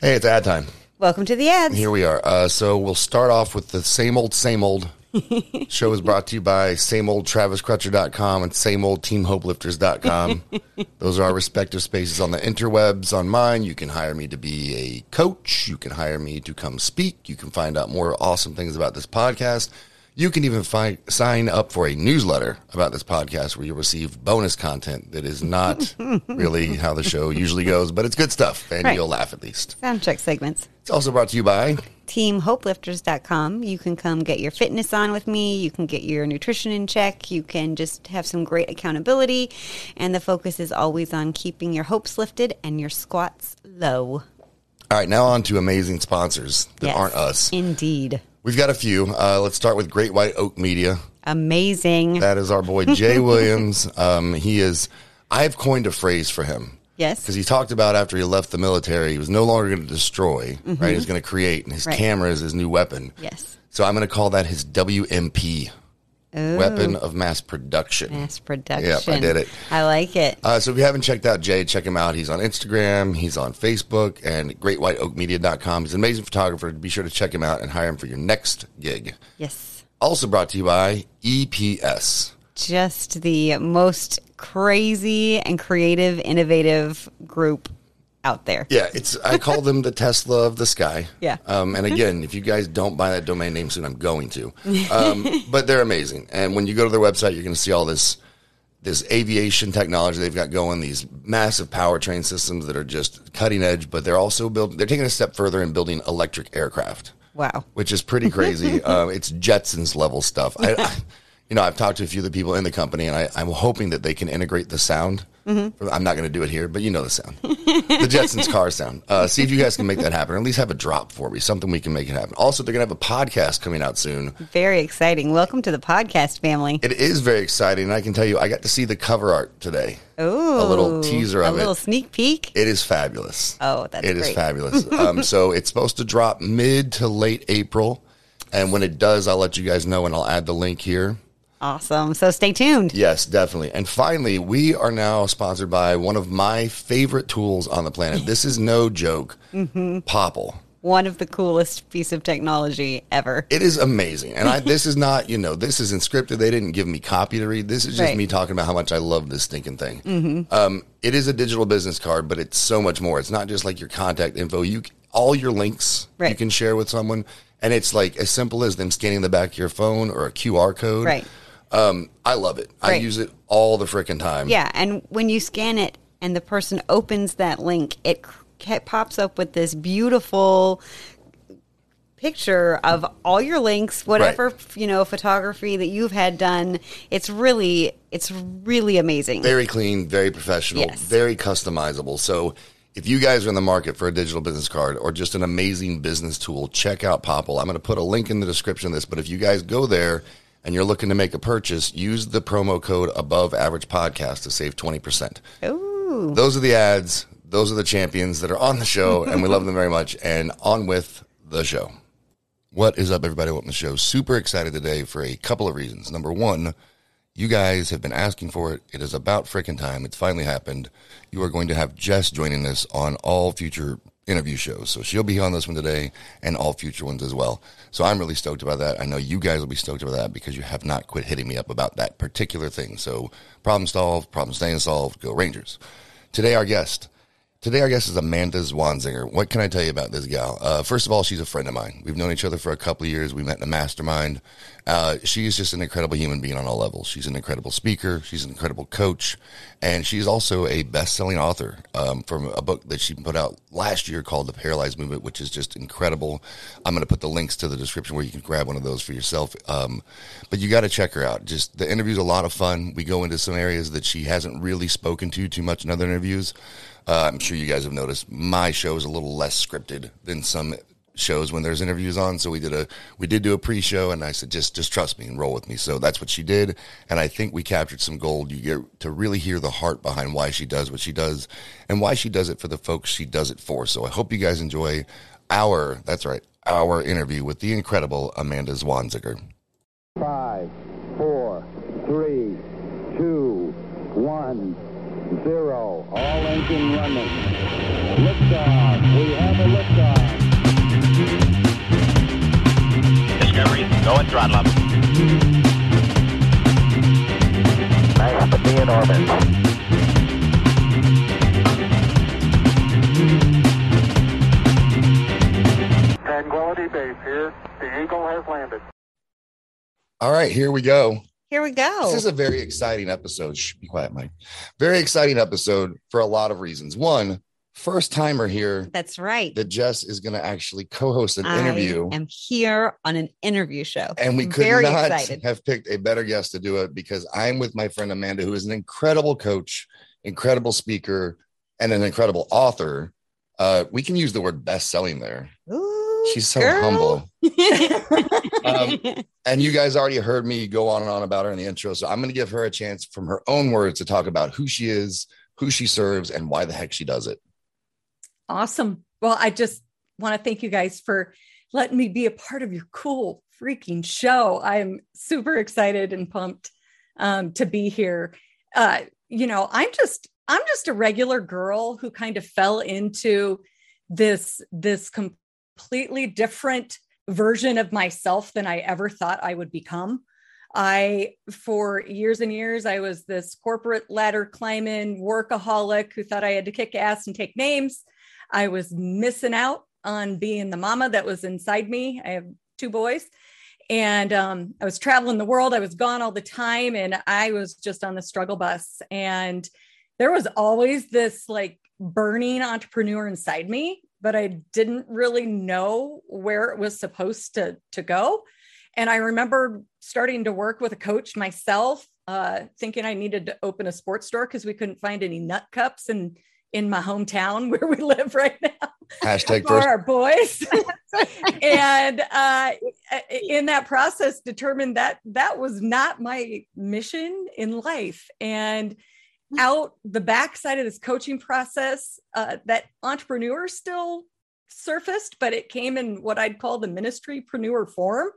Hey, it's ad time. Welcome to the ads. Here we are. Uh, so we'll start off with the same old, same old. Show is brought to you by same old TravisCrutcher.com and same old TeamHopelifters.com. Those are our respective spaces on the interwebs. On mine, you can hire me to be a coach. You can hire me to come speak. You can find out more awesome things about this podcast. You can even find, sign up for a newsletter about this podcast where you'll receive bonus content that is not really how the show usually goes, but it's good stuff and Right. you'll laugh at least. Sound check segments. It's also brought to you by TeamHopelifters.com. You can come get your fitness on with me. You can get your nutrition in check. You can just have some great accountability. And the focus is always on keeping your hopes lifted and your squats low. All right, now on to amazing sponsors that Yes, aren't us. Indeed. We've got a few. Uh, let's start with Great White Oak Media. Amazing. That is our boy Jay Williams. Um, he is. I've coined a phrase for him yes. because he talked about after he left the military, he was no longer going to destroy. Right, he's going to create, and his Mm-hmm. Right. camera is his new weapon. Yes. So I'm going to call that his WMP, weapon of mass production. Mass production. Yep, I did it. I like it. Uh, so if you haven't checked out Jay, check him out. He's on Instagram, he's on Facebook, and greatwhiteoakmedia.com. He's an amazing photographer. Be sure to check him out and hire him for your next gig. yes. Also brought to you by EPS. Just the most crazy and creative, innovative group out there. Yeah, it's I call them the Tesla of the sky. Yeah. Um, and again, if you guys don't buy that domain name soon, I'm going to. Um, but they're amazing. And when you go to their website, you're going to see all this this aviation technology they've got going. These massive powertrain systems that are just cutting edge. But they're also building. They're taking a step further in building electric aircraft. Wow. which is pretty crazy. um, it's Jetsons level stuff. I, I, you know, I've talked to a few of the people in the company, and I, I'm hoping that they can integrate the sound. Mm-hmm. I'm not going to do it here, but you know the sound, the Jetsons car sound. Uh, see if you guys can make that happen, or at least have a drop for me, something we can make it happen. Also, they're going to have a podcast coming out soon. Very exciting. Welcome to the podcast family. It is very exciting, and I can tell you, I got to see the cover art today. Oh, a little teaser of it. a little it. sneak peek. It is fabulous. Oh, that's great. It is fabulous. um, so it's supposed to drop mid to late April, and when it does, I'll let you guys know, and I'll add the link here. Awesome. So stay tuned. Yes, definitely. And finally, we are now sponsored by one of my favorite tools on the planet. This is no joke. Mm-hmm. Popl. One of the coolest piece of technology ever. It is amazing. And I this is not, you know, this isn't scripted. They didn't give me copy to read. This is just Right. Mm-hmm. me talking about how much I love this stinking thing. Um, it is a digital business card, but it's so much more. It's not just like your contact info. You all your links you can share with someone. And it's like as simple as them scanning the back of your phone or a QR code. Right. Um, I love it. I use it all the freaking time. Yeah, and when you scan it and the person opens that link, it c- pops up with this beautiful picture of all your links, whatever you know photography that you've had done. It's really, it's really amazing. very clean, very professional, Yes. very customizable. So if you guys are in the market for a digital business card or just an amazing business tool, check out Popl. I'm going to put a link in the description of this, but if you guys go there and you're looking to make a purchase, use the promo code above average podcast to save 20%. Ooh, Those are the ads. Those are the champions that are on the show, and we love them very much. And on with the show. What is up, everybody? Welcome to the show. Super excited today for a couple of reasons. Number one, you guys have been asking for it. It is about freaking time. It's finally happened. You are going to have Jess joining us on all future interview shows. So she'll be on this one today and all future ones as well. So I'm really stoked about that. I know you guys will be stoked about that because you have not quit hitting me up about that particular thing. So problem solved, problem staying solved. Go Rangers. Today, our guest. Today, our guest is Amanda Zwanzinger. What can I tell you about this gal? Uh, first of all, she's a friend of mine. We've known each other for a couple of years. We met in a mastermind. Uh, just an incredible human being on all levels. She's an incredible speaker. She's an incredible coach. And she's also a best-selling author um, from a book that she put out last year called The Paralyzed Movement, which is just incredible. I'm going to put the links to the description where you can grab one of those for yourself. Um, but you got to check her out. Just the interview's a lot of fun. We go into some areas that she hasn't really spoken to too much in other interviews. Uh, I'm sure you guys have noticed my show is a little less scripted than some shows when there's interviews on. So we did a we did do a pre-show, and I said just just trust me and roll with me. So that's what she did, and I think we captured some gold. You get to really hear the heart behind why she does what she does, and why she does it for the folks she does it for. So I hope you guys enjoy our that's right our interview with the incredible Amanda Zwanziger. Five, four, three, two, one, zero. All engine running. Liftoff. We have a liftoff. Discovery, go and throttle up. Nice to be in orbit. Tranquility Base here. The Eagle has landed. All right, here we go. Here we go. This is a very exciting episode. Shh, be quiet, Mike. Very exciting episode for a lot of reasons. One, first timer here That's right. that Jess is going to actually co-host an interview. I am here on an interview show. and we could very not excited. have picked a better guest to do it because I'm with my friend Amanda, who is an incredible coach, incredible speaker, and an incredible author. Uh, we can use the word best-selling there. Ooh, She's so girl. humble. Um, And you guys already heard me go on and on about her in the intro. So I'm going to give her a chance from her own words to talk about who she is, who she serves, and why the heck she does it. Awesome. Well, I just want to thank you guys for letting me be a part of your cool freaking show. I am super excited and pumped um, to be here. Uh, you know, I'm just I'm just a regular girl who kind of fell into this this completely different version of myself than I ever thought I would become. I, for years and years, I was this corporate ladder climbing workaholic who thought I had to kick ass and take names. I was missing out on being the mama that was inside me. I have two boys. And um, I was traveling the world. I was gone all the time. And I was just on the struggle bus. And there was always this like burning entrepreneur inside me, but I didn't really know where it was supposed to, to go. And I remember starting to work with a coach myself, uh, thinking I needed to open a sports store because we couldn't find any nut cups in in my hometown where we live right now Hashtag for first. our boys. and uh, in that process, determined that that was not my mission in life. And out the backside of this coaching process, uh, that entrepreneur still surfaced, but it came in what I'd call the ministrypreneur form.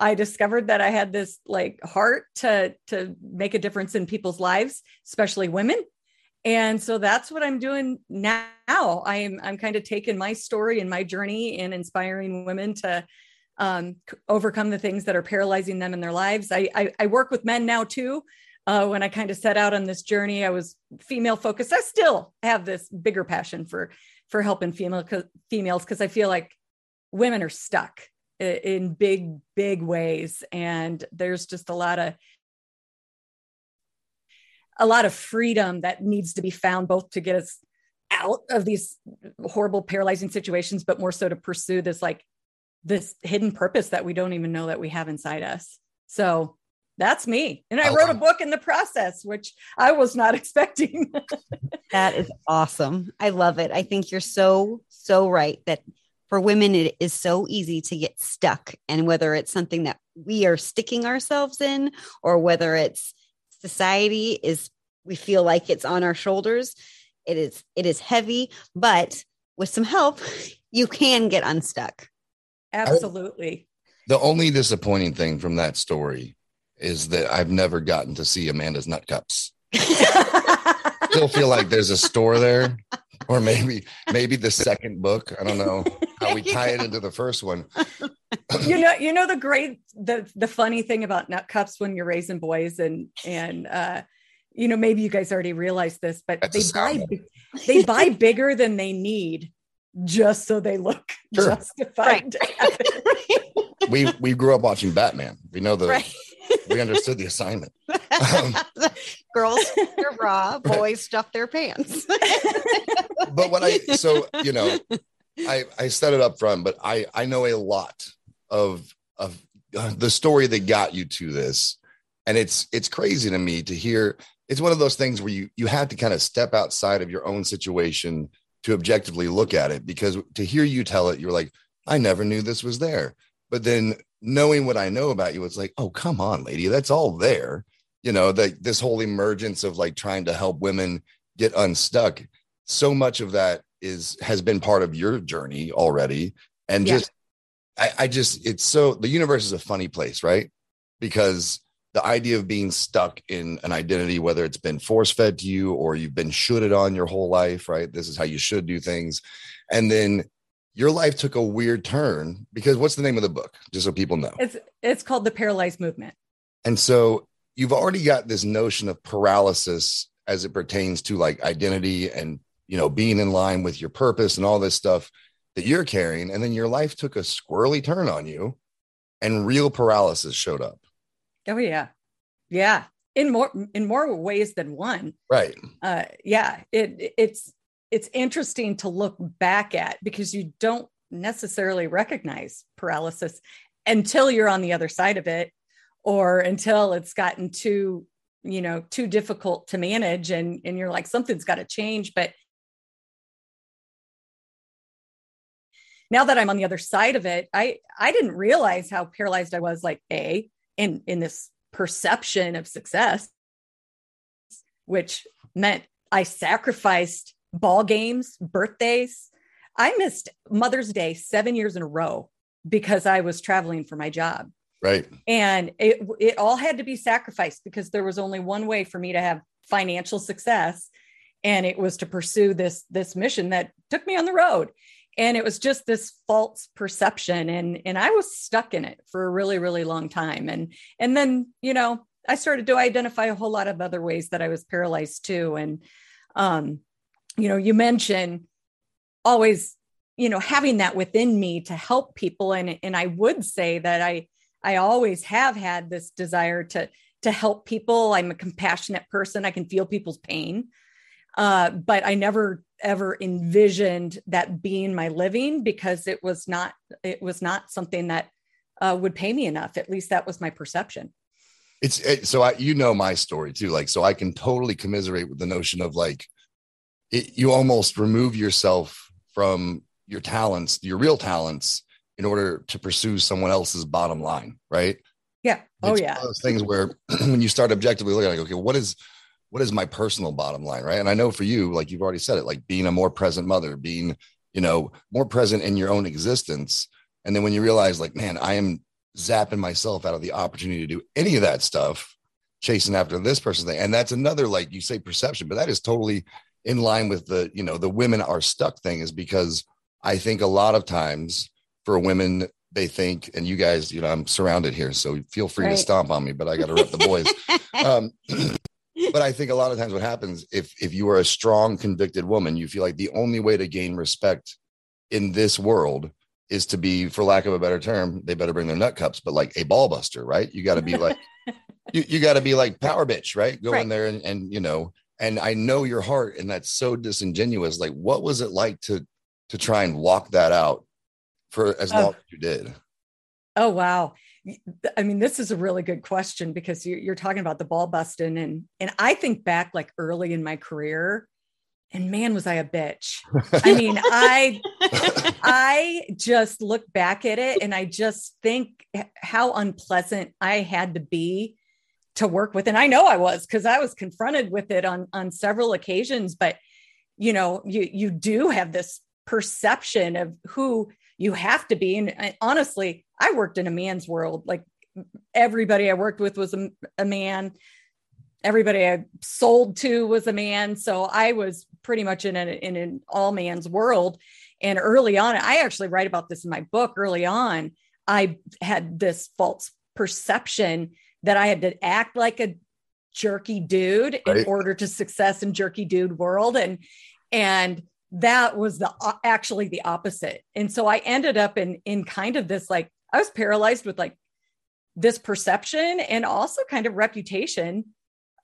I discovered that I had this like heart to to make a difference in people's lives, especially women. And so that's what I'm doing now. I'm I'm kind of taking my story and my journey and inspiring women to um, overcome the things that are paralyzing them in their lives. I I, I work with men now too. Uh, when I kind of set out on this journey, I was female focused. I still have this bigger passion for for helping female females because I feel like women are stuck in big big ways, and there's just a lot of a lot of freedom that needs to be found both to get us out of these horrible paralyzing situations but more so to pursue this like this hidden purpose that we don't even know that we have inside us so that's me and i Oh, wrote a book in the process which i was not expecting That is awesome. I love it. I think you're so, so right that for women, it is so easy to get stuck. And whether it's something that we are sticking ourselves in or whether it's society is, we feel like it's on our shoulders, it is, it is heavy, but with some help, you can get unstuck. absolutely The only disappointing thing from that story is that I've never gotten to see Amanda's nut cups. Still feel like there's a store there, or maybe maybe the second book. I don't know how we tie it into the first one. you know you know the great the the funny thing about nut cups when you're raising boys and and uh you know maybe you guys already realized this but That's they buy they buy bigger than they need just so they look Sure. justified to have it. We we grew up watching Batman. We know the Right. We understood the assignment. Um, Girls, their bra, boys stuff their pants. but what I so you know, I I set it up front, but I I know a lot of of uh, the story that got you to this, and it's it's crazy to me to hear. It's one of those things where you you had to kind of step outside of your own situation to objectively look at it because to hear you tell it, you're like, I never knew this was there. But then knowing what I know about you, it's like, oh come on, lady, that's all there. You know, that this whole emergence of like trying to help women get unstuck so much of that is has been part of your journey already and Yeah. just I, I just it's so the universe is a funny place right because the idea of being stuck in an identity whether it's been force fed to you or you've been shooted on your whole life right this is how you should do things and then your life took a weird turn because what's the name of the book? Just so people know. It's it's called the paralyzed movement. And so you've already got this notion of paralysis as it pertains to like identity and you know being in line with your purpose and all this stuff that you're carrying and then your life took a squirrely turn on you and real paralysis showed up Oh yeah. Yeah. In more in more ways than one. right Uh yeah, it it's it's interesting to look back at because you don't necessarily recognize paralysis until you're on the other side of it or until it's gotten too you know too difficult to manage and and you're like something's got to change but now that i'm on the other side of it i i didn't realize how paralyzed i was like a in in this perception of success which meant i sacrificed ball games birthdays. I missed mother's day 7 years in a row because i was traveling for my job. Right. And it it all had to be sacrificed because there was only one way for me to have financial success and it was to pursue this this mission that took me on the road. And it was just this false perception and and I was stuck in it for a really really long time. And and then you know I started to identify a whole lot of other ways that I was paralyzed too. And um you know you mentioned always you know having that within me to help people and and I would say that I I always have had this desire to to help people. I'm a compassionate person. I can feel people's pain. Uh, but I never ever envisioned that being my living because it was not it was not something that uh, would pay me enough. At least that was my perception. it's it, so I, you know my story too like so i can totally commiserate with the notion of like it, you almost remove yourself from your talents your real talents in order to pursue someone else's bottom line right Yeah. Oh It's yeah. one of those things where when you start objectively looking at like, okay, what is what is my personal bottom line, right? And I know for you, like you've already said it, like being a more present mother, being, you know, more present in your own existence. And then when you realize, like, man, I am zapping myself out of the opportunity to do any of that stuff, chasing after this person thing. And that's another, like you say, perception, but that is totally in line with the, you know, the women are stuck thing is because I think a lot of times for women, they think, and you guys, you know, I'm surrounded here, so feel free Right. to stomp on me, but I got to rep the boys. Um, but I think a lot of times what happens if if you are a strong, convicted woman, you feel like the only way to gain respect in this world is to be, for lack of a better term, they better bring their nut cups, but like a ball buster, right? You got to be like, you, you got to be like power bitch, right? Go in there and, and you know, and I know your heart, and that's so disingenuous. Like, what was it like to to try and walk that out for as Oh. long as you did? Oh wow. I mean, this is a really good question because you're, you're talking about the ball busting, and and I think back like early in my career, and man, was I a bitch. I mean, I I just look back at it and I just think how unpleasant I had to be to work with. And I know I was because I was confronted with it on on several occasions. But you know, you you do have this perception of who you have to be. And I- honestly, I worked in a man's world. Like everybody I worked with was a, a man. Everybody I sold to was a man. So I was pretty much in, a, in an all man's world. And early on, I actually write about this in my book. Early on, I had this false perception that I had to act like a jerky dude in order to success in jerky dude world. And and that was the uh, actually the opposite. And so I ended up in in kind of this like I was paralyzed with like this perception and also kind of reputation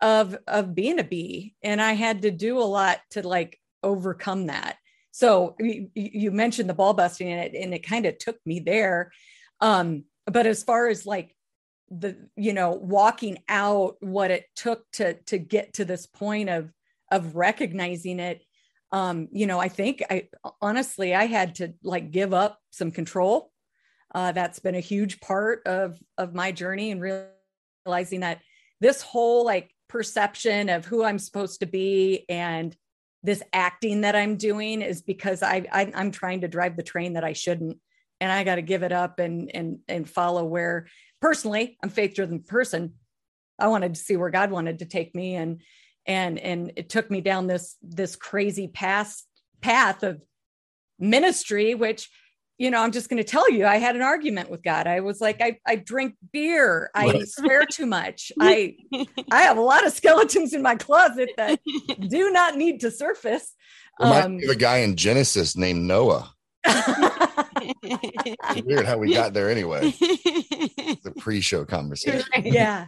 of of being a bee and i had to do a lot to like overcome that so you, you mentioned the ball busting and it, and it kind of took me there um but as far as like the you know walking out what it took to to get to this point of of recognizing it. Um you know i think i honestly i had to like give up some control. Uh, that's been a huge part of of my journey and realizing that this whole like perception of who I'm supposed to be and this acting that I'm doing is because I, I I'm trying to drive the train that I shouldn't, and I got to give it up and and and follow where personally I'm faith driven person. I wanted to see where God wanted to take me, and and and it took me down this this crazy past path of ministry, which you know, I'm just going to tell you, I had an argument with God. I was like, I, I drink beer. I swear too much. I, I have a lot of skeletons in my closet that do not need to surface. Remind Um, a guy in Genesis named Noah. It's weird how we got there anyway. Pre-show conversation. yeah.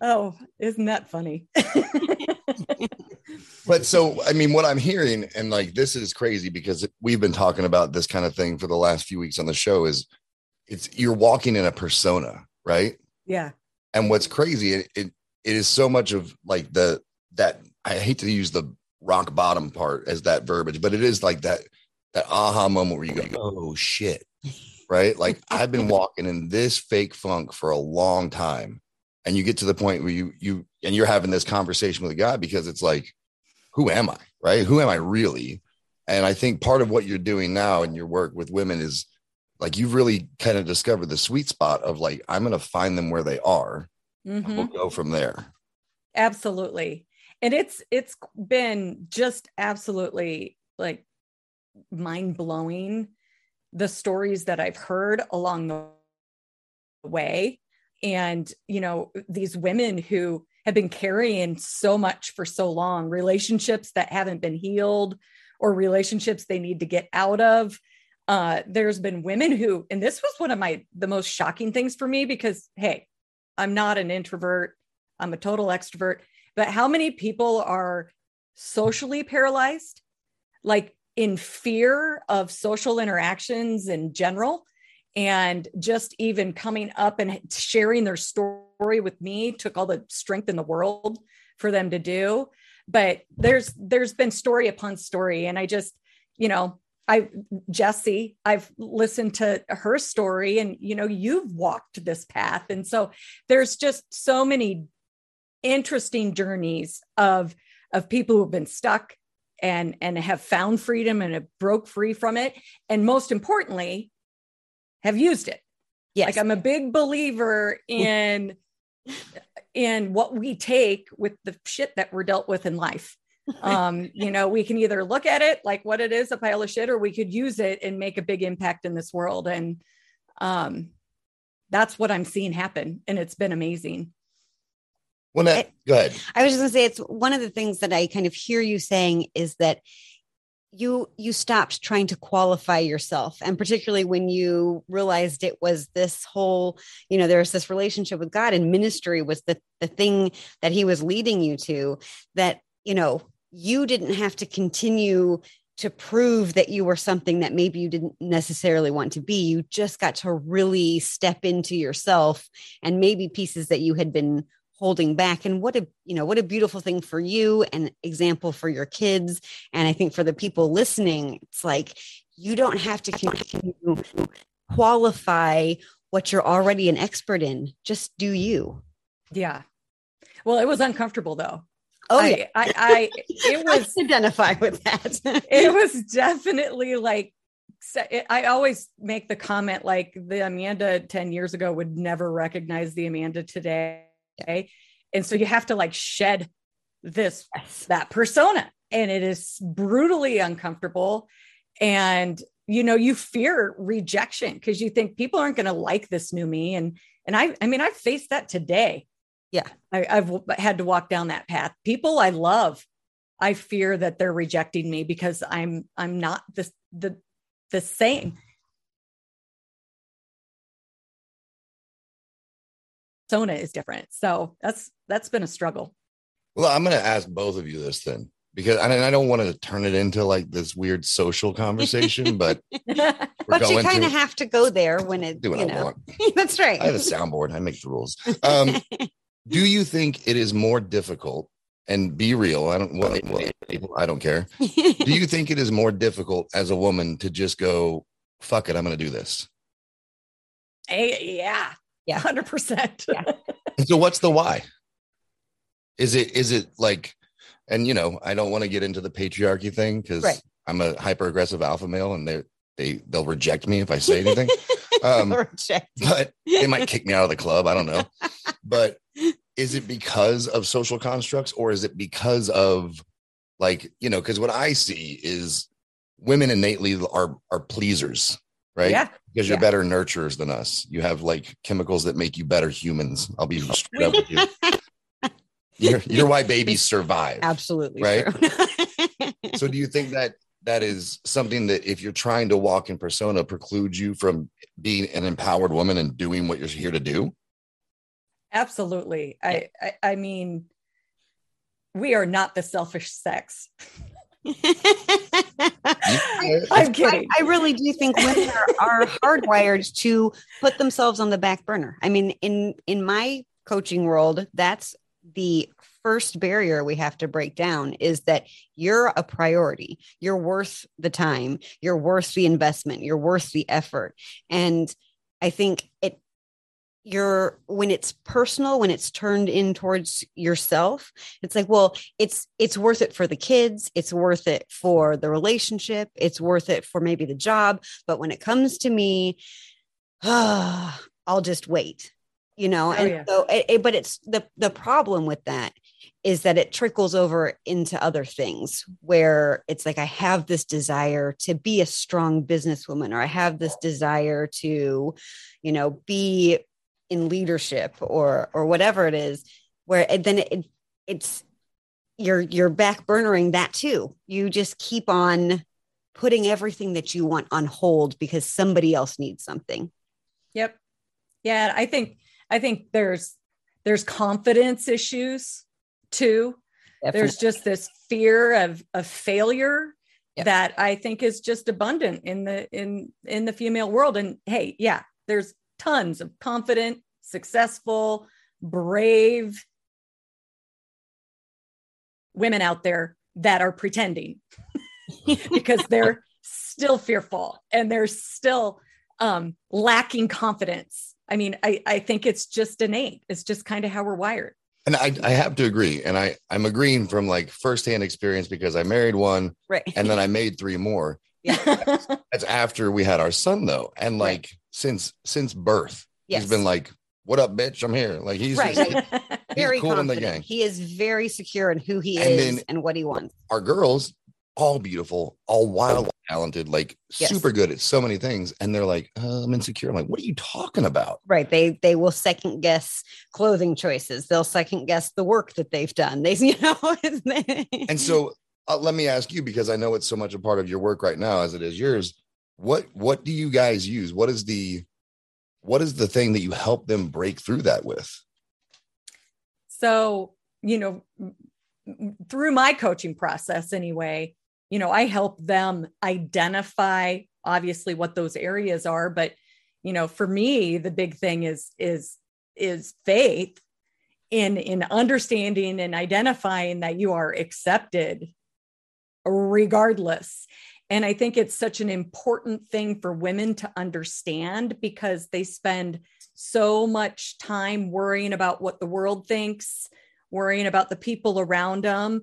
Oh, isn't that funny? But so, I mean, what I'm hearing, and like this is crazy because we've been talking about this kind of thing for the last few weeks on the show. Is it's you're walking in a persona, right? yeah. And what's crazy, it it, it is so much of like the that I hate to use the rock bottom part as that verbiage, but it is like that that aha moment where you go, oh shit, right? Like I've been walking in this fake funk for a long time, and you get to the point where you you and you're having this conversation with God because it's like, who am I, right? Who am I really? And I think part of what you're doing now in your work with women is like you've really kind of discovered the sweet spot of like I'm going to find them where they are. Mhm. We'll go from there. absolutely and it's it's been just absolutely like mind-blowing the stories that i've heard along the way. And you know these women who have been carrying so much for so long relationships that haven't been healed or relationships they need to get out of. Uh there's been women who and this was one of my the most shocking things for me because hey i'm not an introvert. I'm a total extrovert. But how many people are socially paralyzed, like in fear of social interactions in general? And just even coming up and sharing their story with me took all the strength in the world for them to do. But there's there's been story upon story. And I just, you know, I Jesse, I've listened to her story and you know, you've walked this path. And so there's just so many interesting journeys of of people who've been stuck and and have found freedom and have broke free from it. And most importantly have used it. Yes. like i'm a big believer in in what we take with the shit that we're dealt with in life. Um you know we can either look at it like what it is a pile of shit or we could use it and make a big impact in this world. And um that's what i'm seeing happen and it's been amazing Well, that, go ahead. I was just gonna say it's one of the things that I kind of hear you saying is that you you stopped trying to qualify yourself and particularly when you realized it was this whole you know there's this relationship with god and ministry was the the thing that he was leading you to that you know you didn't have to continue to prove that you were something that maybe you didn't necessarily want to be you just got to really step into yourself and maybe pieces that you had been holding back. And what a you know what a beautiful thing for you and example for your kids. And i think for the people listening it's like you don't have to continue to qualify what you're already an expert in. Just do you. Yeah. Well it was uncomfortable though. Oh I, yeah. I, I it was can identify with that. It was definitely like I always make the comment like the Amanda 10 years ago would never recognize the Amanda today. And so you have to like shed this that persona and it is brutally uncomfortable and you know you fear rejection because you think people aren't going to like this new me and and I I mean I've faced that today. Yeah. I, I've had to walk down that path. People I love I fear that they're rejecting me because I'm I'm not the the the same. Persona is different. So that's that's been a struggle. Well, I'm going to ask both of you this then, because and I don't want to turn it into like this weird social conversation, but but you kind of have to go there when it do what you I know want. that's right I have a soundboard. I make the rules. Um, do you think it is more difficult? And be real. I don't. Well, well, I don't care. Do you think it is more difficult as a woman to just go, "Fuck it, I'm going to do this"? Eh, yeah. Yeah. 100%. Yeah. So, what's the why? Is it is it like, and you know, I don't want to get into the patriarchy thing because Right. I'm a hyper aggressive alpha male, and they they they'll reject me if I say anything. um, Reject. but they might kick me out of the club. I don't know. But is it because of social constructs or is it because of like, you know, because what I see is women innately are are pleasers, right? Yeah. Because you're Yeah. better nurturers than us. You have like chemicals that make you better humans. I'll be straight up with you. You're, you're why babies survive. Absolutely Right? So do you think that that is something that if you're trying to walk in persona precludes you from being an empowered woman and doing what you're here to do? Absolutely. I, I I mean, we are not the selfish sex. I'm kidding. I, I really do think women are, are hardwired to put themselves on the back burner. I mean, in in my coaching world, that's the first barrier we have to break down is that you're a priority. You're worth the time. You're worth the investment. You're worth the effort. And I think it you're when it's personal when it's turned in towards yourself it's like well it's it's worth it for the kids it's worth it for the relationship it's worth it for maybe the job but when it comes to me i'll just wait you know Oh, and yeah. so it, it- but it's the the problem with that is that it trickles over into other things where it's like i have this desire to be a strong businesswoman or i have this desire to you know be in leadership or or whatever it is where then it, it's you're you're back burnering that too you just keep on putting everything that you want on hold because somebody else needs something Yep. Yeah, I think I think there's there's confidence issues too. There's just this fear of of failure Yep. that I think is just abundant in the in in the female world. And hey, yeah, there's tons of confident, successful, brave women out there that are pretending because they're still fearful and they're still um, lacking confidence. I mean, I, I think it's just innate. It's just kind of how we're wired. And I, I have to agree. And I, I'm agreeing from like firsthand experience because I married one right and then I made three more. Yeah. That's after we had our son though. And Right. like since since birth, yes he's been like, What up, bitch? I'm here. Like he's Right, just right. he's very cool in the confident gang. he is very secure in who he And is then- and what he wants our girls, all beautiful, all wild, talented, like Yes. super good at so many things. And they're like, uh, I'm insecure. I'm like, what are you talking about? right they they will second guess clothing choices they'll second guess the work that they've done they you know And so uh, let me ask you, because I know it's so much a part of your work right now as it is yours. What what do you guys use? What is the what is the thing that you help them break through that with? so, you know, through my coaching process anyway, you know, I help them identify obviously what those areas are, but you know, for me, the big thing is is is faith in in understanding and identifying that you are accepted regardless. And I think it's such an important thing for women to understand because they spend so much time worrying about what the world thinks, worrying about the people around them,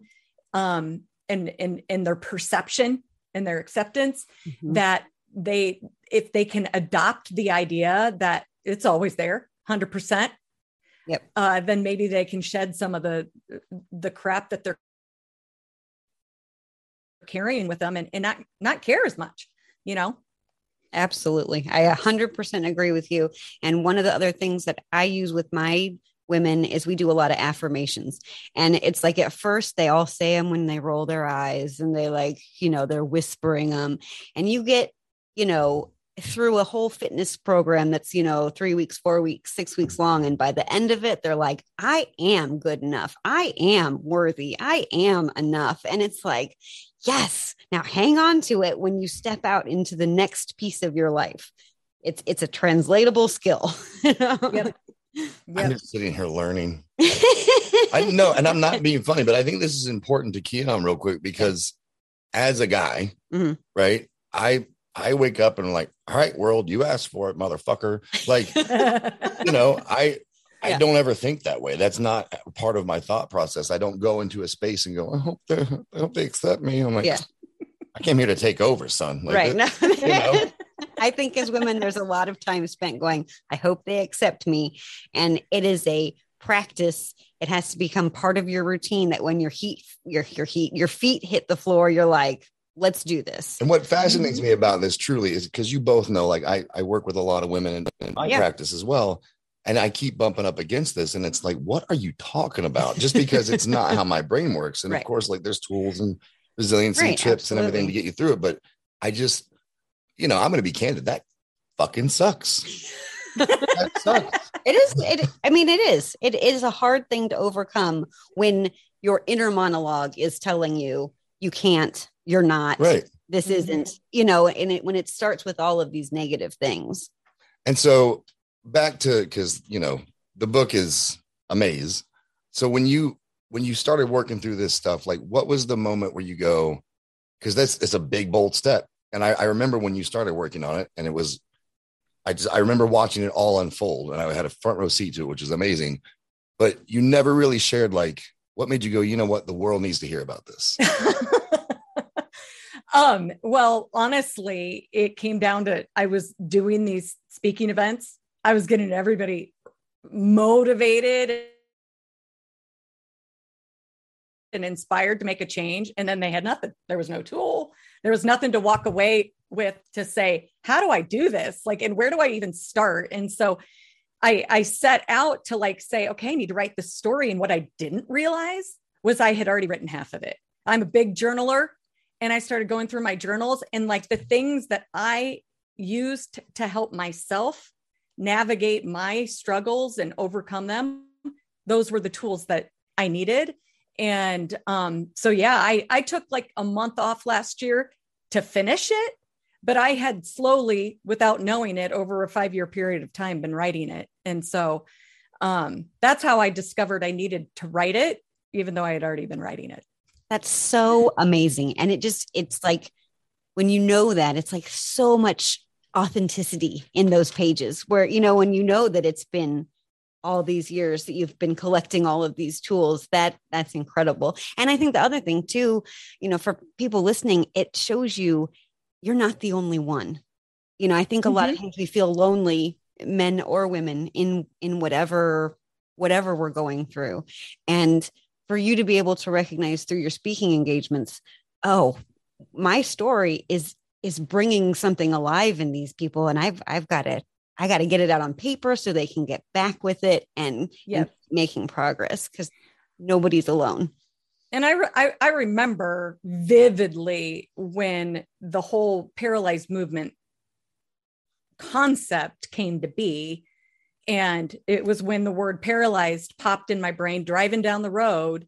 um, and, and, and their perception and their acceptance Mhm. that they, if they can adopt the idea that it's always there, 100%. Yep. Uh, then maybe they can shed some of the the crap that they're carrying with them and, and not not care as much you know Absolutely. I 100% agree with you. And one of the other things that I use with my women is we do a lot of affirmations. And it's like at first they all say them when they roll their eyes and they like, you know, they're whispering them. And you get, you know, through a whole fitness program that's, you know, three weeks, four weeks, six weeks long. And by the end of it, they're like, I am good enough. I am worthy. I am enough. And it's like, yes now hang on to it when you step out into the next piece of your life it's it's a translatable skill Yep. I'm just sitting here learning. I know, and I'm not being funny, but I think this is important to key in on real quick because as a guy, Mhm. right? I I wake up and I'm like, all right, world, you asked for it, motherfucker. Like, you know, I I Yeah. don't ever think that way. That's not part of my thought process. I don't go into a space and go, I hope they I hope they accept me. I'm like, Yeah. I came here to take over, son. Like, right no. you know? i think as women there's a lot of time spent going i hope they accept me and it is a practice it has to become part of your routine that when your heat your your heat your feet hit the floor you're like let's do this. And what fascinates me about this truly is because you both know, like I, I work with a lot of women in, in my Yeah. practice as well. And I keep bumping up against this. And it's like, what are you talking about? Just because it's not how my brain works. And Right. of course, like there's tools and resiliency Right, chips and everything to get you through it. But I just, you know, I'm gonna be candid. That fucking sucks. that sucks. It is. It. I mean, it is. It is a hard thing to overcome when your inner monologue is telling you you can't. You're not. Right. This Mhm. isn't. You know, and it when it starts with all of these negative things. And so back to because you know the book is a maze. So when you when you started working through this stuff, like what was the moment where you go? Because that's it's a big bold step. And I, I remember when you started working on it, and it was I just I remember watching it all unfold, and I had a front row seat to it, which is amazing. But you never really shared like what made you go. You know what? The world needs to hear about this. um well honestly it came down to i was doing these speaking events i was getting everybody motivated and inspired to make a change and then they had nothing there was no tool there was nothing to walk away with to say how do i do this like and where do i even start and so i i set out to like say okay i need to write this story and what i didn't realize was i had already written half of it i'm a big journaler and I started going through my journals and like the things that I used to help myself navigate my struggles and overcome them. Those were the tools that I needed. And um, so, yeah, I, I took like a month off last year to finish it, but I had slowly, without knowing it, over a five year period of time, been writing it. And so um, that's how I discovered I needed to write it, even though I had already been writing it. That's so amazing. And it just, it's like when you know that, it's like so much authenticity in those pages where, you know, when you know that it's been all these years that you've been collecting all of these tools, that that's incredible. And I think the other thing too, you know, for people listening, it shows you you're not the only one. You know, I think a lot of mm-hmm. times we feel lonely, men or women, in in whatever whatever we're going through. And for you to be able to recognize through your speaking engagements oh my story is is bringing something alive in these people and i've i've got to i got to get it out on paper so they can get back with it and, Yep. and making progress because nobody's alone and I, I I remember vividly when the whole paralyzed movement concept came to be. And it was when the word paralyzed popped in my brain driving down the road.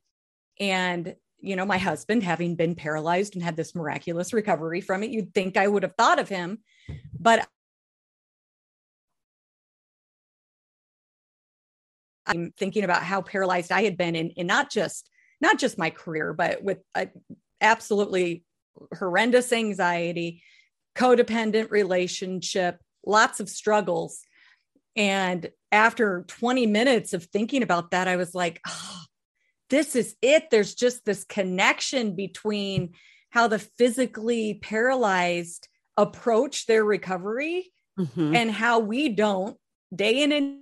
And you know my husband having been paralyzed and had this miraculous recovery from it you'd think I would have thought of him but I'm thinking about how paralyzed I had been and, in not just not just my career, but with uh, absolutely horrendous anxiety, codependent relationship, lots of struggles. And after 20 minutes of thinking about that, I was like, oh, this is it. There's just this connection between how the physically paralyzed approach their recovery Mhm. and how we don't day in and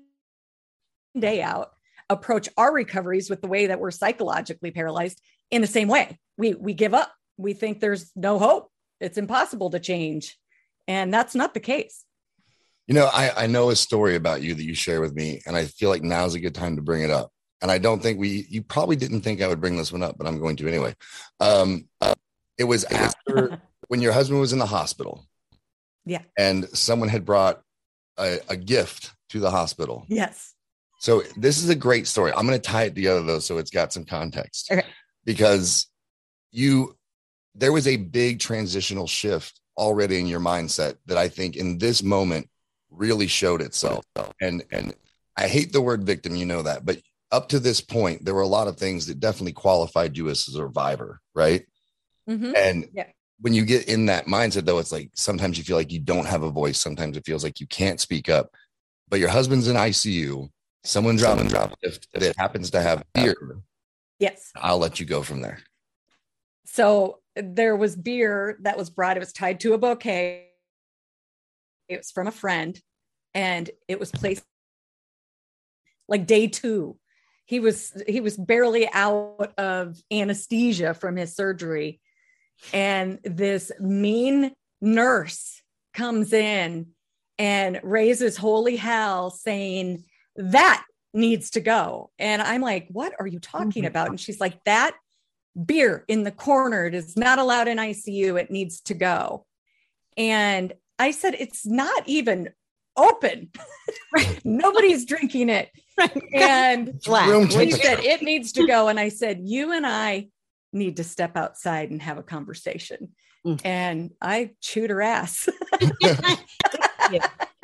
day out approach our recoveries with the way that we're psychologically paralyzed in the same way we we give up we think there's no hope it's impossible to change and that's not the case You know, I, I know a story about you that you share with me, and I feel like now's a good time to bring it up. And I don't think we, you probably didn't think I would bring this one up, but I'm going to anyway. Um, uh, it was after when your husband was in the hospital. Yeah. And someone had brought a, a gift to the hospital. yes So this is a great story. I'm going to tie it together though, so it's got some context. Okay. Because you, there was a big transitional shift already in your mindset that I think in this moment really showed itself. And and I hate the word victim, you know that, but up to this point, there were a lot of things that definitely qualified you as a survivor, right? Mhm. And Yeah. when you get in that mindset, though, it's like sometimes you feel like you don't have a voice. Sometimes it feels like you can't speak up. But your husband's in ICU. Someone drop and drop. If it happens to have beer, yes I'll let you go from there. so there was beer that was brought it was tied to a bouquet it was from a friend and it was placed like day two he was he was barely out of anesthesia from his surgery and this mean nurse comes in and raises holy hell saying that needs to go. And I'm like, what are you talking Mhm. about? And she's like, that beer in the corner it is not allowed in ICU. It needs to go. And I said, it's not even open. Nobody's drinking it. And she said, it needs to go. And I said, you and I need to step outside and have a conversation. Mm. And I chewed her ass.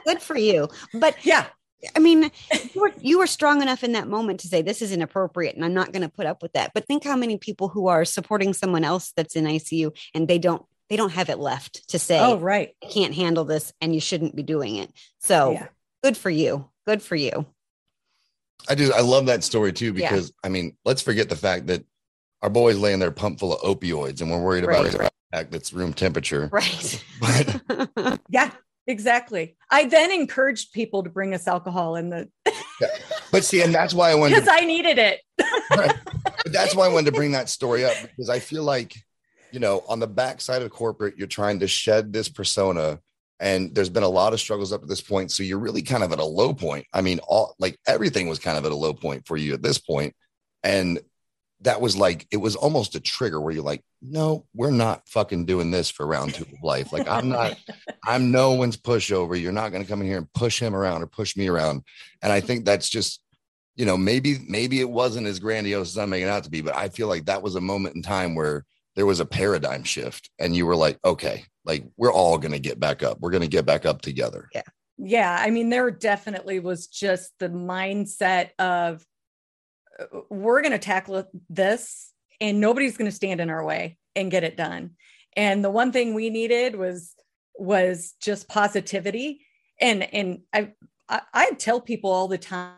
Good for you. But yeah. I mean, you were, you were strong enough in that moment to say this is inappropriate and I'm not going to put up with that. But think how many people who are supporting someone else that's in ICU and they don't they don't have it left to say Oh, right. I can't handle this and you shouldn't be doing it. So Yeah. good for you. Good for you. I do. I love that story too Yeah. because I mean, let's forget the fact that our boy's laying there pumped full of opioids, and we're worried about Right. his back that's room temperature. Right. But Yeah, exactly. I then encouraged people to bring us alcohol in the but see, and that's why I wanted. because To, I needed it. but that's why I wanted to bring that story up because I feel like, you know, on the backside of corporate, you're trying to shed this persona, and there's been a lot of struggles up to this point. So you're really kind of at a low point. I mean, all like everything was kind of at a low point for you at this point, and that was like it was almost a trigger where you're like, no, we're not fucking doing this for round two of life. Like I'm not, I'm no one's pushover. You're not going to come in here and push him around or push me around. And I think that's just, you know, maybe maybe it wasn't as grandiose as I'm making it out to be, but I feel like that was a moment in time where there was a paradigm shift, and you were like, okay, like we're all going to get back up. We're going to get back up together. Yeah, Yeah. I mean, there definitely was just the mindset of we're going to tackle this and nobody's going to stand in our way and get it done. And the one thing we needed was was just positivity. And and I I, I tell people all the time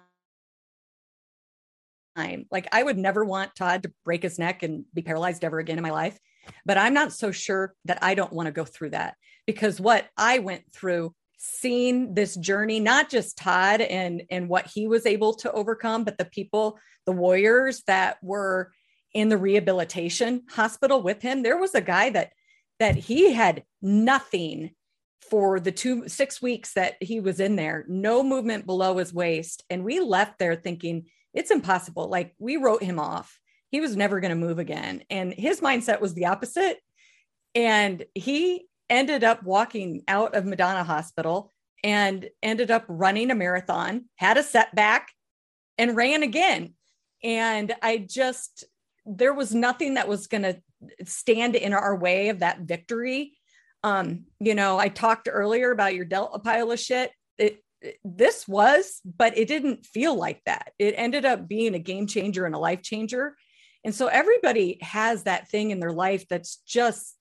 like I would never want Todd to break his neck and be paralyzed ever again in my life. But I'm not so sure that I don't want to go through that because what I went through seeing this journey not just todd and and what he was able to overcome but the people the warriors that were in the rehabilitation hospital with him. There was a guy that that he had nothing for the two six weeks that he was in there. No movement below his waist. And we left there thinking it's impossible. Like we wrote him off. He was never going to move again. And his mindset was the opposite. And he ended up walking out of Madonna Hospital and ended up running a marathon, had a setback, and ran again. And I just, there was nothing that was going to stand in our way of that victory. Um, you know, I talked earlier about your Delta pile of shit. It, it- this was, but it didn't feel like that. It ended up being a game changer and a life changer. And so everybody has that thing in their life that's just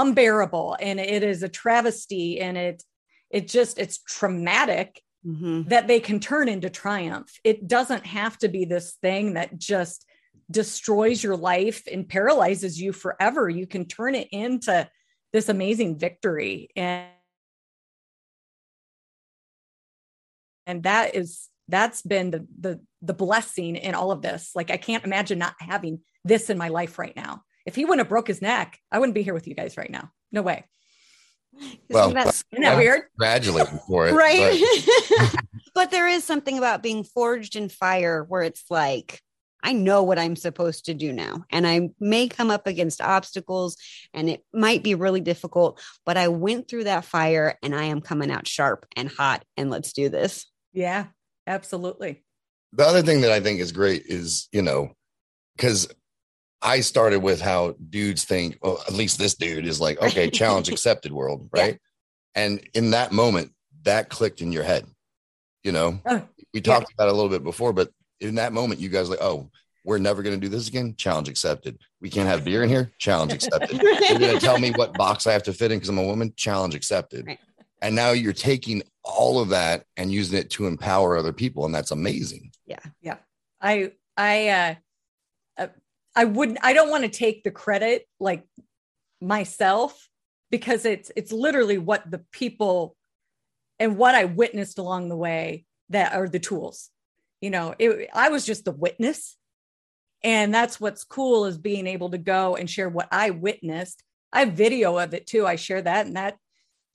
unbearable and it is a travesty and it it just it's traumatic Mhm. that they can turn into triumph. It doesn't have to be this thing that just destroys your life and paralyzes you forever. You can turn it into this amazing victory and and that is that's been the the the blessing in all of this. Like i can't imagine not having this in my life right now if he wouldn't have broke his neck i wouldn't be here with you guys right now no way Well, Isn't that isn't that weird Congratulating for it. right? but- But, there is something about being forged in fire where it's like, I know what I'm supposed to do now. And I may come up against obstacles and it might be really difficult, but I went through that fire and I am coming out sharp and hot. And let's do this. yeah absolutely the other thing that I think is great is, you know, because I started with how dudes think, well, at least this dude is like, okay, challenge accepted world, Yeah. right? And in that moment, that clicked in your head. You know, Oh, we talked about it a little bit before, but in that moment, you guys like, oh, we're never going to do this again. Challenge accepted. We can't have beer in here. Challenge accepted. You're going to tell me what box I have to fit in because I'm a woman. Challenge accepted. Right. And now you're taking all of that and using it to empower other people, and that's amazing. Yeah, yeah. I i uh, i wouldn't i don't want to take the credit like myself because it's it's literally what the people and what i witnessed along the way that are the tools you know it, i was just the witness and that's what's cool is being able to go and share what i witnessed I have video of it too. I share that and that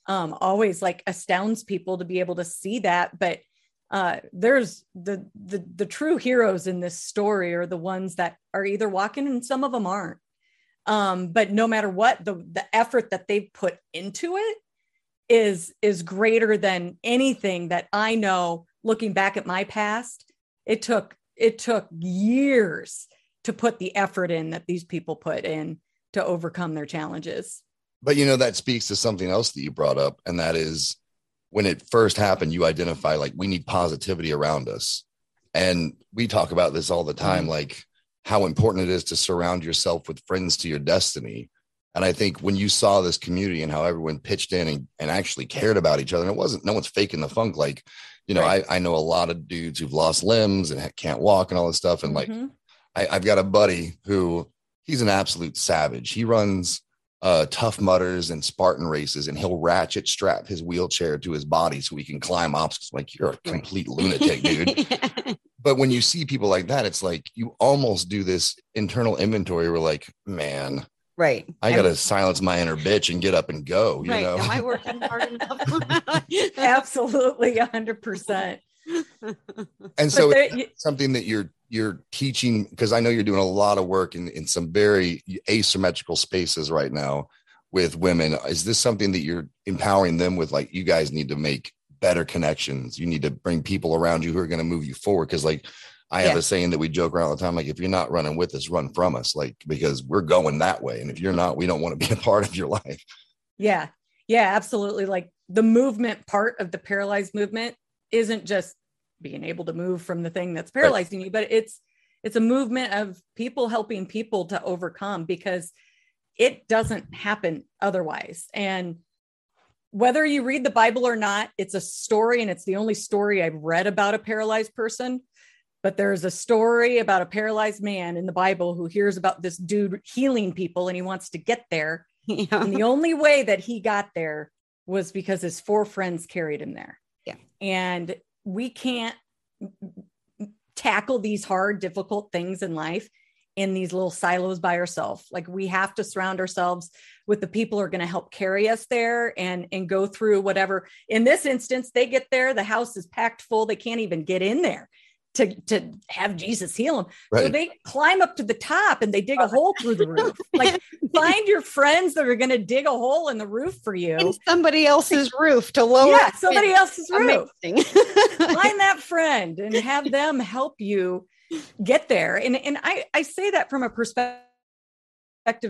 um, always like astounds people to be able to see that. But uh, there's the, the the true heroes in this story are the ones that are either walking and some of them aren't. Um, but no matter what, the the effort that they've put into it is is greater than anything that I know. Looking back at my past, it took it took years to put the effort in that these people put in to overcome their challenges. But you know, that speaks to something else that you brought up, and that is when it first happened, you identify like we need positivity around us. And we talk about this all the time, mm-hmm. like how important it is to surround yourself with friends to your destiny. And I think when you saw this community and how everyone pitched in and, and actually cared about each other, and it wasn't no one's faking the funk. Like, you know, right. I, I know a lot of dudes who've lost limbs and can't walk and all this stuff. And mm-hmm. like, I, I've got a buddy who he's an absolute savage. He runs uh, Tough Mudders and Spartan races, and he'll ratchet strap his wheelchair to his body so he can climb obstacles. Like you're a complete lunatic, dude. But when you see people like that, it's like you almost do this internal inventory. We're like, man, right? I got to silence my inner bitch and get up and go. You right? Know? Am I working hard enough? Absolutely, hundred percent. And so, something that you're you're teaching because I know you're doing a lot of work in, in some very asymmetrical spaces right now with women. Is this something that you're empowering them with? Like, you guys need to make better connections. You need to bring people around you who are going to move you forward. Because, like, I have yeah. a saying that we joke around all the time like, if you're not running with us, run from us, like, because we're going that way. And if you're not, we don't want to be a part of your life. Yeah. Yeah, absolutely. Like, the movement part of the paralyzed movement isn't just being able to move from the thing that's paralyzing right. you but it's it's a movement of people helping people to overcome because it doesn't happen otherwise and whether you read the bible or not it's a story and it's the only story i've read about a paralyzed person but there's a story about a paralyzed man in the bible who hears about this dude healing people and he wants to get there yeah. and the only way that he got there was because his four friends carried him there yeah and we can't tackle these hard, difficult things in life in these little silos by ourselves. Like we have to surround ourselves with the people who are going to help carry us there and and go through whatever. In this instance, they get there, the house is packed full, they can't even get in there to to have Jesus heal them. Right. So they climb up to the top and they dig a oh hole through the roof. Like find your friends that are going to dig a hole in the roof for you. In somebody else's roof to lower. Yeah, somebody else's roof. find that friend and have them help you get there. And and I I say that from a perspective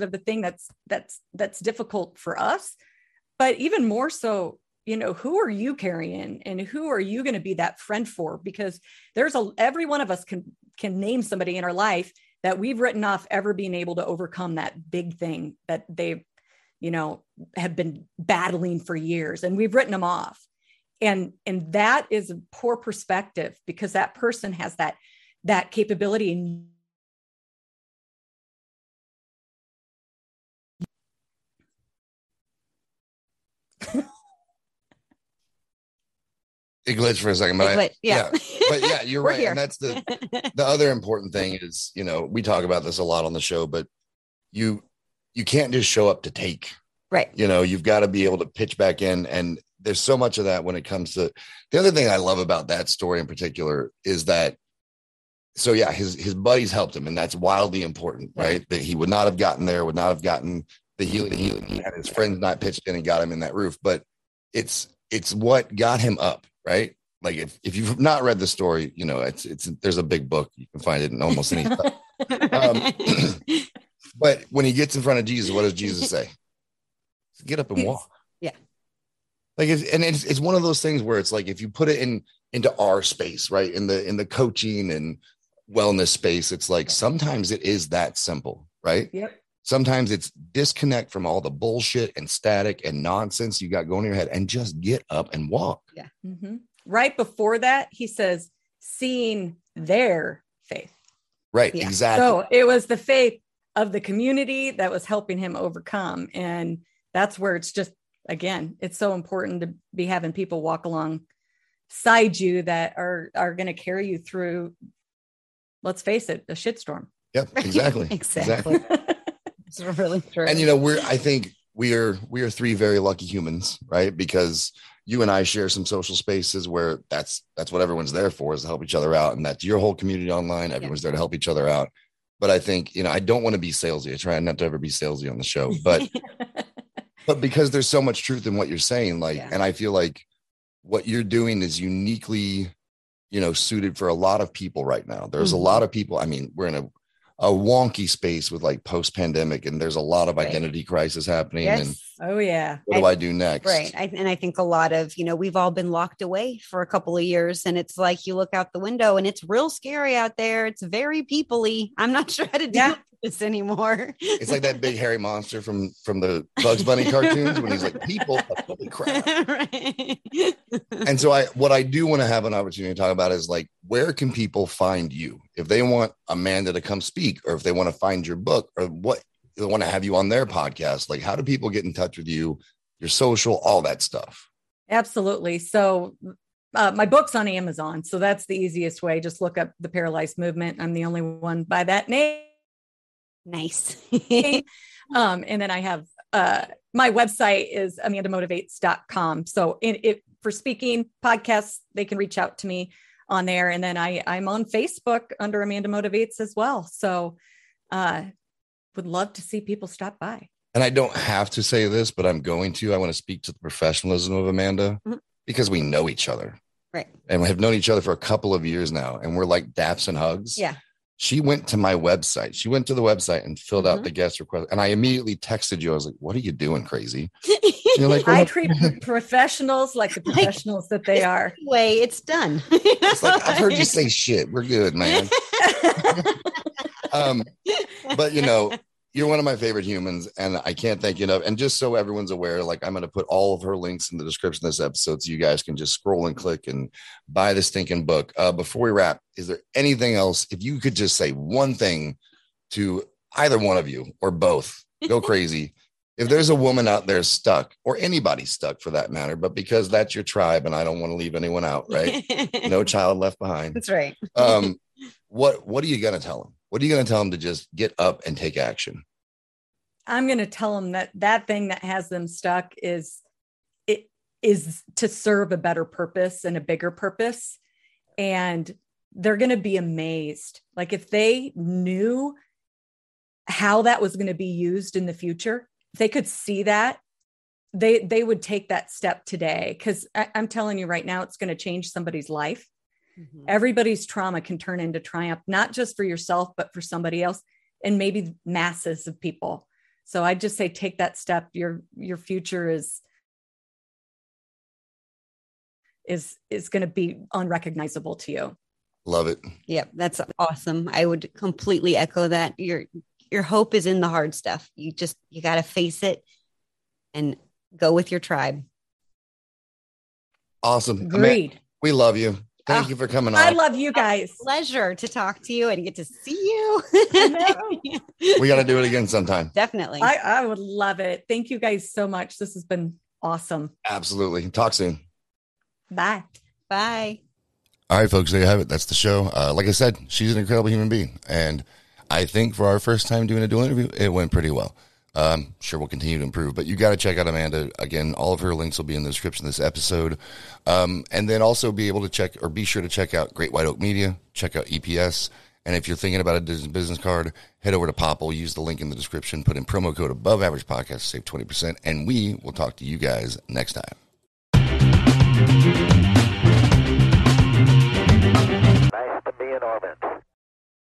of the thing that's that's that's difficult for us, but even more so you know who are you carrying and who are you going to be that friend for? Because there's a every one of us can can name somebody in our life that we've written off ever being able to overcome that big thing that they you know have been battling for years and we've written them off. And and that is a poor perspective because that person has that that capability and it glitched for a second, but I, yeah. yeah. but yeah, you're right. Here. And that's the the other important thing is, you know, we talk about this a lot on the show, but you you can't just show up to take. Right. You know, you've got to be able to pitch back in. And there's so much of that when it comes to the other thing I love about that story in particular is that so yeah, his his buddies helped him, and that's wildly important, right? That he would not have gotten there, would not have gotten the healing, healing. He had his friends not pitched in and got him in that roof, but it's it's what got him up right? Like if, if you've not read the story, you know, it's it's there's a big book. You can find it in almost any um, but when he gets in front of Jesus, what does Jesus say? Get up and walk. Yeah. Like it's, and it's it's one of those things where it's like if you put it in into our space, right? In the in the coaching and wellness space, it's like sometimes it is that simple, right? Yep. Sometimes it's disconnect from all the bullshit and static and nonsense you got going in your head and just get up and walk. Yeah. Mm-hmm. Right before that, he says, seeing their faith. Right. Yeah. Exactly. So it was the faith of the community that was helping him overcome. And that's where it's just, again, it's so important to be having people walk alongside you that are, are going to carry you through, let's face it, a shitstorm. Yep. Exactly. exactly. exactly. It's really true. And you know, we're I think we are we are three very lucky humans, right? Because you and I share some social spaces where that's that's what everyone's there for is to help each other out, and that's your whole community online. Everyone's there to help each other out. But I think you know I don't want to be salesy. I try not to ever be salesy on the show, but but because there's so much truth in what you're saying, like, Yeah. and I feel like what you're doing is uniquely, you know, suited for a lot of people right now. There's Mhm. a lot of people. I mean, we're in a a wonky space with like post pandemic, and there's a lot of Right. identity crisis happening. And Yes. Oh yeah. what do I do next? Right. I, and I think a lot of, you know, we've all been locked away for a couple of years and it's like you look out the window and it's real scary out there. It's very peoply. I'm not sure how to deal Yeah. With this anymore. It's like that big hairy monster from from the Bugs Bunny cartoons when he's like, people, holy crap. right. and so I what I do want to have an opportunity to talk about is like where can people find you if they want Amanda to come speak or if they want to find your book or what they want to have you on their podcast like how do people get in touch with you your social all that stuff Absolutely. So uh, my book's on Amazon. So that's the easiest way. Just look up the paralyzed movement. I'm the only one by that name. Nice. um, and then I have uh, my website is amandamotivates.com. So in it for speaking podcasts, they can reach out to me on there. And then I I'm on Facebook under Amanda Motivates as well. So uh would love to see people stop by. and I don't have to say this but I'm going to I want to speak to the professionalism of Amanda Mhm. because we know each other right. and we have known each other for a couple of years now and we're like daps and hugs Yeah. She went to my website. She went to the website and filled out Mhm. the guest request. And I immediately texted you. I was like, what are you doing, crazy? You're like, I treat professionals like the professionals that they are. Way it's done. it's like, I've heard you say shit. We're good, man. Um, but you know, you're one of my favorite humans, and I can't thank you enough. And just so everyone's aware, like I'm going to put all of her links in the description of this episode, so you guys can just scroll and click and buy the stinking book. Uh, before we wrap, is there anything else? If you could just say one thing to either one of you or both, go crazy. if there's a woman out there stuck, or anybody stuck for that matter, but because that's your tribe, and I don't want to leave anyone out, right? No child left behind. That's right. Um, what what are you going to tell them? What are you going to tell them to just get up and take action? I'm going to tell them that that thing that has them stuck is it is to serve a better purpose and a bigger purpose. And they're going to be amazed. Like if they knew how that was going to be used in the future if they could see that they they would take that step today. Because i'm telling you right now it's going to change somebody's life Mhm. everybody's trauma can turn into triumph not just for yourself but for somebody else and maybe masses of people so i just say take that step your your future is is is going to be unrecognizable to you Love it. Yep, that's awesome. I would completely echo that. Your your hope is in the hard stuff. You just you got to face it and go with your tribe. Awesome. Amanda, agreed we love you. Thank Ah, you for coming on. i love you guys Pleasure to talk to you and get to see you. we got to do it again sometime. Definitely. I, I would love it thank you guys so much this has been awesome Absolutely. Talk soon. bye Bye. All right, folks, there you have it. That's the show. Uh, like I said, she's an incredible human being. And I think for our first time doing a dual interview, it went pretty well. Um, sure, we'll continue to improve, but you got to check out Amanda. Again, all of her links will be in the description of this episode. Um, and then also be able to check or be sure to check out Great White Oak Media, check out EPS. And if you're thinking about a business card, head over to Popl, use the link in the description, put in promo code above average podcast, save 20%. And we will talk to you guys next time. Nice to be in orbit.